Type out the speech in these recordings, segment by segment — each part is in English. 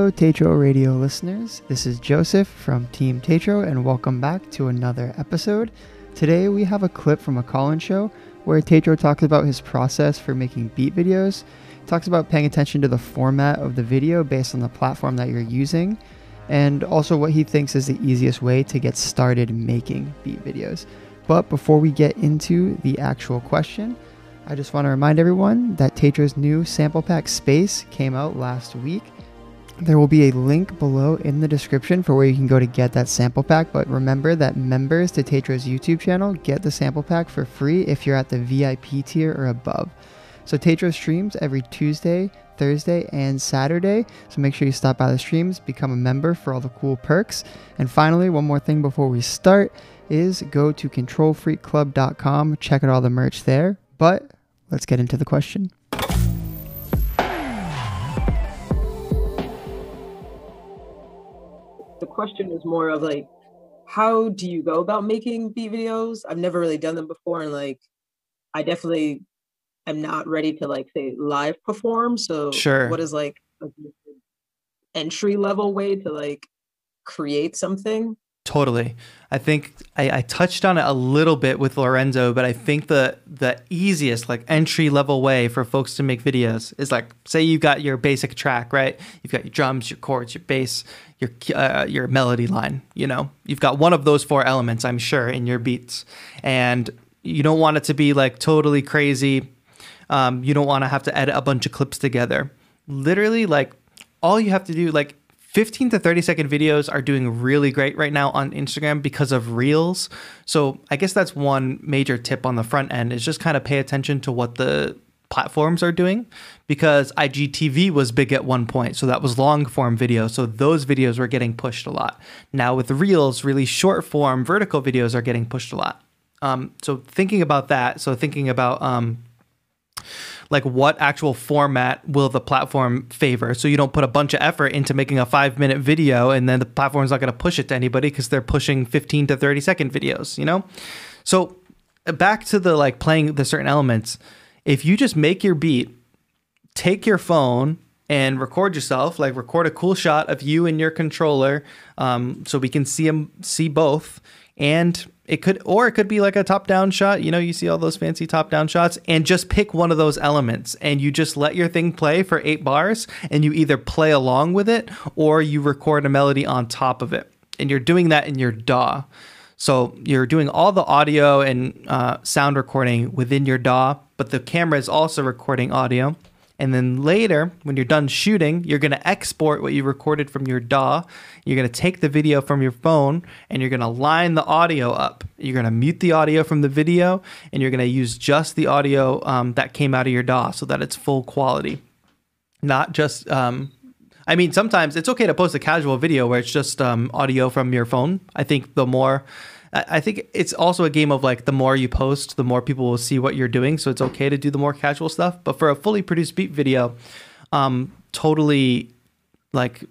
Hello, Tetro Radio listeners. This is Joseph from Team Tetro, and welcome back to another episode. Today we have a clip from a call-in show where Tetro talks about his process for making beat videos. Talks about paying attention to the format of the video based on the platform that you're using, and also what he thinks is the easiest way to get started making beat videos. But before we get into the actual question, I just want to remind everyone that Tetro's new sample pack space came out last week. There will be a link below in the description for where you can go to get that sample pack. But remember that members to Tetro's YouTube channel get the sample pack for free if you're at the VIP tier or above. So Tetro streams every Tuesday, Thursday, and Saturday. So make sure you stop by the streams, become a member for all the cool perks. And finally, one more thing before we start is go to controlfreakclub.com, check out all the merch there. But let's get into the question. Question is more of like, how do you go about making beat videos? I've never really done them before, and like, I definitely am not ready to like say live perform. So, Sure. what is like a entry level way to like create something? Totally. I think I, I touched on it a little bit with Lorenzo, but I think the the easiest, like entry level way for folks to make videos is like, say you've got your basic track, right? You've got your drums, your chords, your bass, your uh, your melody line. You know, you've got one of those four elements, I'm sure, in your beats, and you don't want it to be like totally crazy. Um, you don't want to have to edit a bunch of clips together. Literally, like all you have to do, like 15 to 30 second videos are doing really great right now on Instagram because of Reels. So I guess that's one major tip on the front end is just kind of pay attention to what the platforms are doing because IGTV was big at one point. So that was long form video. So those videos were getting pushed a lot. Now with Reels, really short form vertical videos are getting pushed a lot. Um, so thinking about that, so thinking about um, like what actual format will the platform favor? So you don't put a bunch of effort into making a five minute video and then the platform's not going to push it to anybody because they're pushing 15 to 30 second videos you know? So uh, back to the like playing the certain elements. If you just make your beat take your phone and record yourself like record a cool shot of you and your controller um, so we can see them see both and it could or it could be like a top down shot you know you see all those fancy top down shots and just pick one of those elements and you just let your thing play for eight bars and you either play along with it or you record a melody on top of it. And you're doing that in your daw so you're doing all the audio and uh, sound recording within your daw but the camera is also recording audio and then later, when you're done shooting, you're going to export what you recorded from your DAW. You're going to take the video from your phone and you're going to line the audio up. You're going to mute the audio from the video and you're going to use just the audio um, that came out of your DAW so that it's full quality. Not just, um, I mean, sometimes it's okay to post a casual video where it's just um, audio from your phone. I think the more I think it's also a game of like the more you post, the more people will see what you're doing. So it's okay to do the more casual stuff. But for a fully produced beat video, um, totally like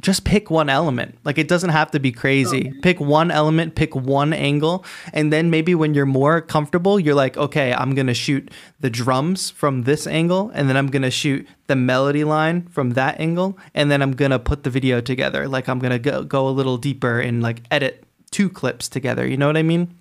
just pick one element. Like it doesn't have to be crazy. Pick one element, pick one angle, and then maybe when you're more comfortable, you're like, okay, I'm gonna shoot the drums from this angle, and then I'm gonna shoot the melody line from that angle, and then I'm gonna put the video together. Like I'm gonna go, go a little deeper and like edit two clips together. You know what I mean?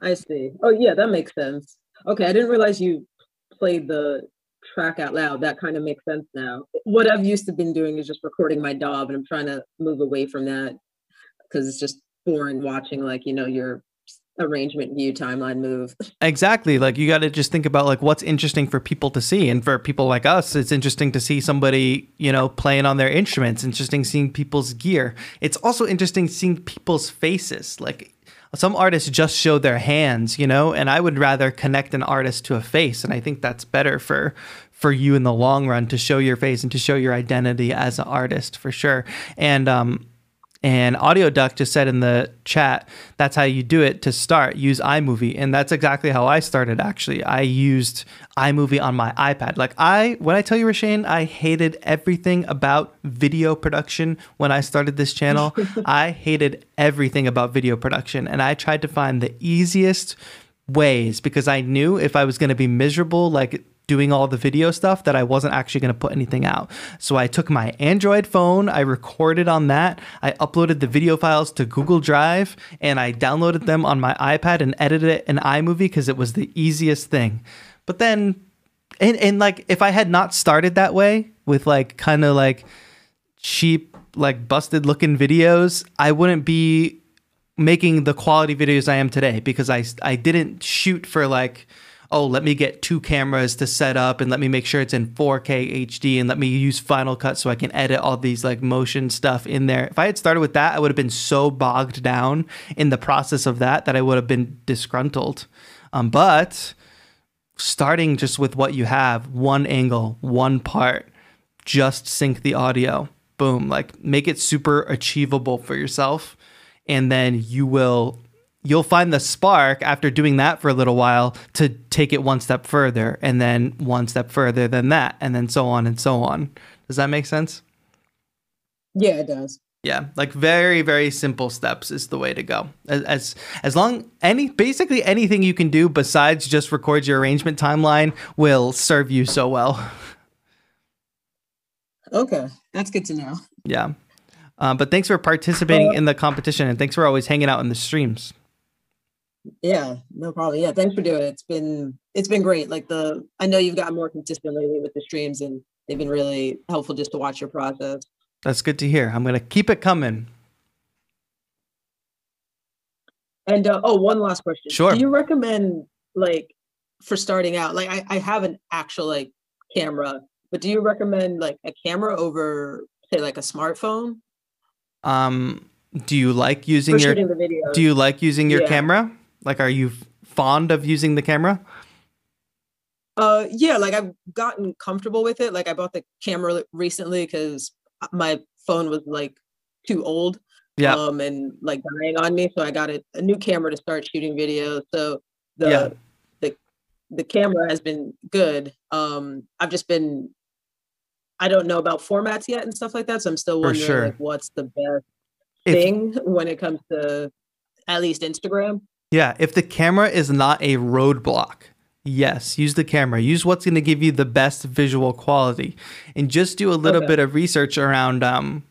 I see. Oh yeah, that makes sense. Okay, I didn't realize you played the track out loud. That kind of makes sense now. What I've used to been doing is just recording my DAW, and I'm trying to move away from that because it's just boring watching like you know your arrangement view timeline move. Exactly. Like you got to just think about like what's interesting for people to see, and for people like us, it's interesting to see somebody you know playing on their instruments. Interesting seeing people's gear. It's also interesting seeing people's faces. Like some artists just show their hands, you know, and I would rather connect an artist to a face, and I think that's better for for you in the long run to show your face and to show your identity as an artist for sure. And um, and Audio Duck just said in the chat, that's how you do it to start. Use iMovie. And that's exactly how I started actually. I used iMovie on my iPad. Like I when I tell you Rashane, I hated everything about video production when I started this channel. I hated everything about video production and I tried to find the easiest ways because I knew if I was going to be miserable like doing all the video stuff that I wasn't actually going to put anything out. So I took my Android phone, I recorded on that, I uploaded the video files to Google Drive, and I downloaded them on my iPad and edited it in iMovie because it was the easiest thing. But then, and, and like, if I had not started that way with like kind of like cheap, like busted looking videos, I wouldn't be making the quality videos I am today because I I didn't shoot for like oh let me get two cameras to set up and let me make sure it's in 4K HD and let me use Final Cut so I can edit all these like motion stuff in there. If I had started with that, I would have been so bogged down in the process of that that I would have been disgruntled. Um, but starting just with what you have, one angle, one part, just sync the audio. Boom, like make it super achievable for yourself and then you will you'll find the spark after doing that for a little while to take it one step further and then one step further than that and then so on and so on. Does that make sense? Yeah it does. Yeah like very very simple steps is the way to go. As as, as long any basically anything you can do besides just record your arrangement timeline will serve you so well. Okay that's good to know. Yeah. Um, but thanks for participating in the competition and thanks for always hanging out in the streams. Yeah, no problem. Yeah, thanks for doing it. It's been it's been great. Like the I know you've gotten more consistent lately with the streams and they've been really helpful just to watch your process. That's good to hear. I'm gonna keep it coming. And uh, oh, one last question. Sure. Do you recommend like for starting out? Like I, I have an actual like camera, but do you recommend like a camera over say like a smartphone? Um, do you like using For your shooting the videos. Do you like using your Yeah. camera? Like, are you fond of using the camera? Uh, yeah, like I've gotten comfortable with it. Like I bought the camera recently because my phone was like too old. Yeah. Um, and like dying on me, so I got a, a new camera to start shooting videos. So the Yeah. the the camera has been good. Um, I've just been I don't know about formats yet and stuff like that. So I'm still wondering sure. like what's the best If- thing when it comes to at least Instagram. Yeah, if the camera is not a roadblock, yes, use the camera. Use what's going to give you the best visual quality, and just do a little Okay. bit of research around, um,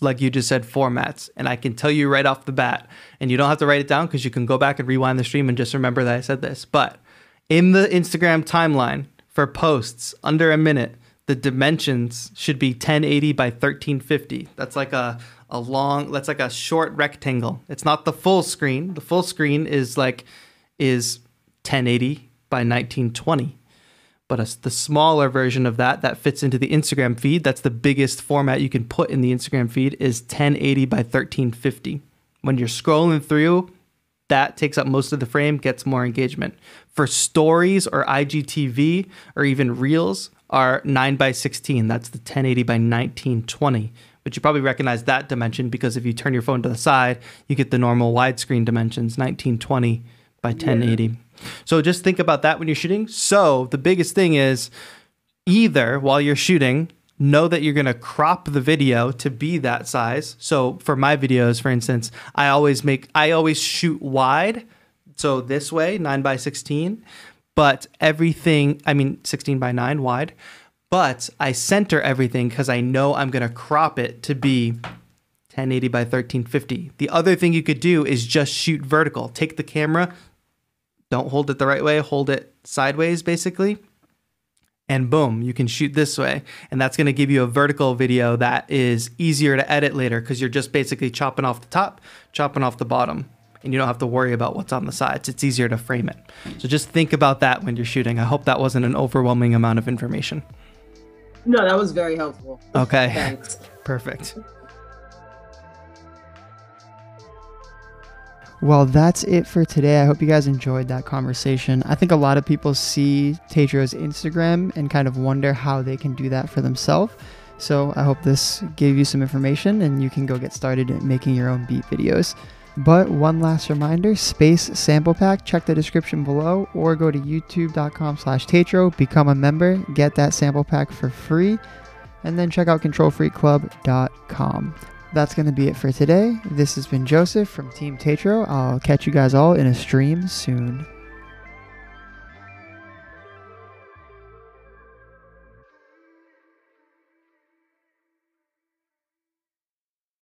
like you just said, formats. And I can tell you right off the bat, and you don't have to write it down because you can go back and rewind the stream and just remember that I said this. But in the Instagram timeline for posts under a minute, the dimensions should be 1080 by 1350. That's like a a long that's like a short rectangle. It's not the full screen. The full screen is like is 1080 by 1920. But a, the smaller version of that that fits into the Instagram feed, that's the biggest format you can put in the Instagram feed is 1080 by 1350. When you're scrolling through, that takes up most of the frame, gets more engagement. For stories or IGTV or even reels are 9 by 16. That's the 1080 by 1920. But you probably recognize that dimension because if you turn your phone to the side, you get the normal widescreen dimensions 1920 by 1080. So just think about that when you're shooting. So the biggest thing is either while you're shooting, know that you're going to crop the video to be that size. So for my videos, for instance, I always make I always shoot wide, so this way, 9 by 16, but everything, I mean 16 by 9 wide, but I center everything cuz I know I'm going to crop it to be 1080 by 1350. The other thing you could do is just shoot vertical. Take the camera, don't hold it the right way, hold it sideways basically and boom, you can shoot this way. And that's going to give you a vertical video that is easier to edit later because you're just basically chopping off the top, chopping off the bottom, and you don't have to worry about what's on the sides. It's easier to frame it. So just think about that when you're shooting. I hope that wasn't an overwhelming amount of information. No, that was very helpful. Okay, Thanks. perfect. Well, that's it for today. I hope you guys enjoyed that conversation. I think a lot of people see Tetro's Instagram and kind of wonder how they can do that for themselves. So I hope this gave you some information and you can go get started in making your own beat videos. But one last reminder, Space Sample Pack, check the description below or go to youtube.com slash Tetro, become a member, get that sample pack for free, and then check out controlfreakclub.com. That's going to be it for today. This has been Joseph from Team Tetro. I'll catch you guys all in a stream soon.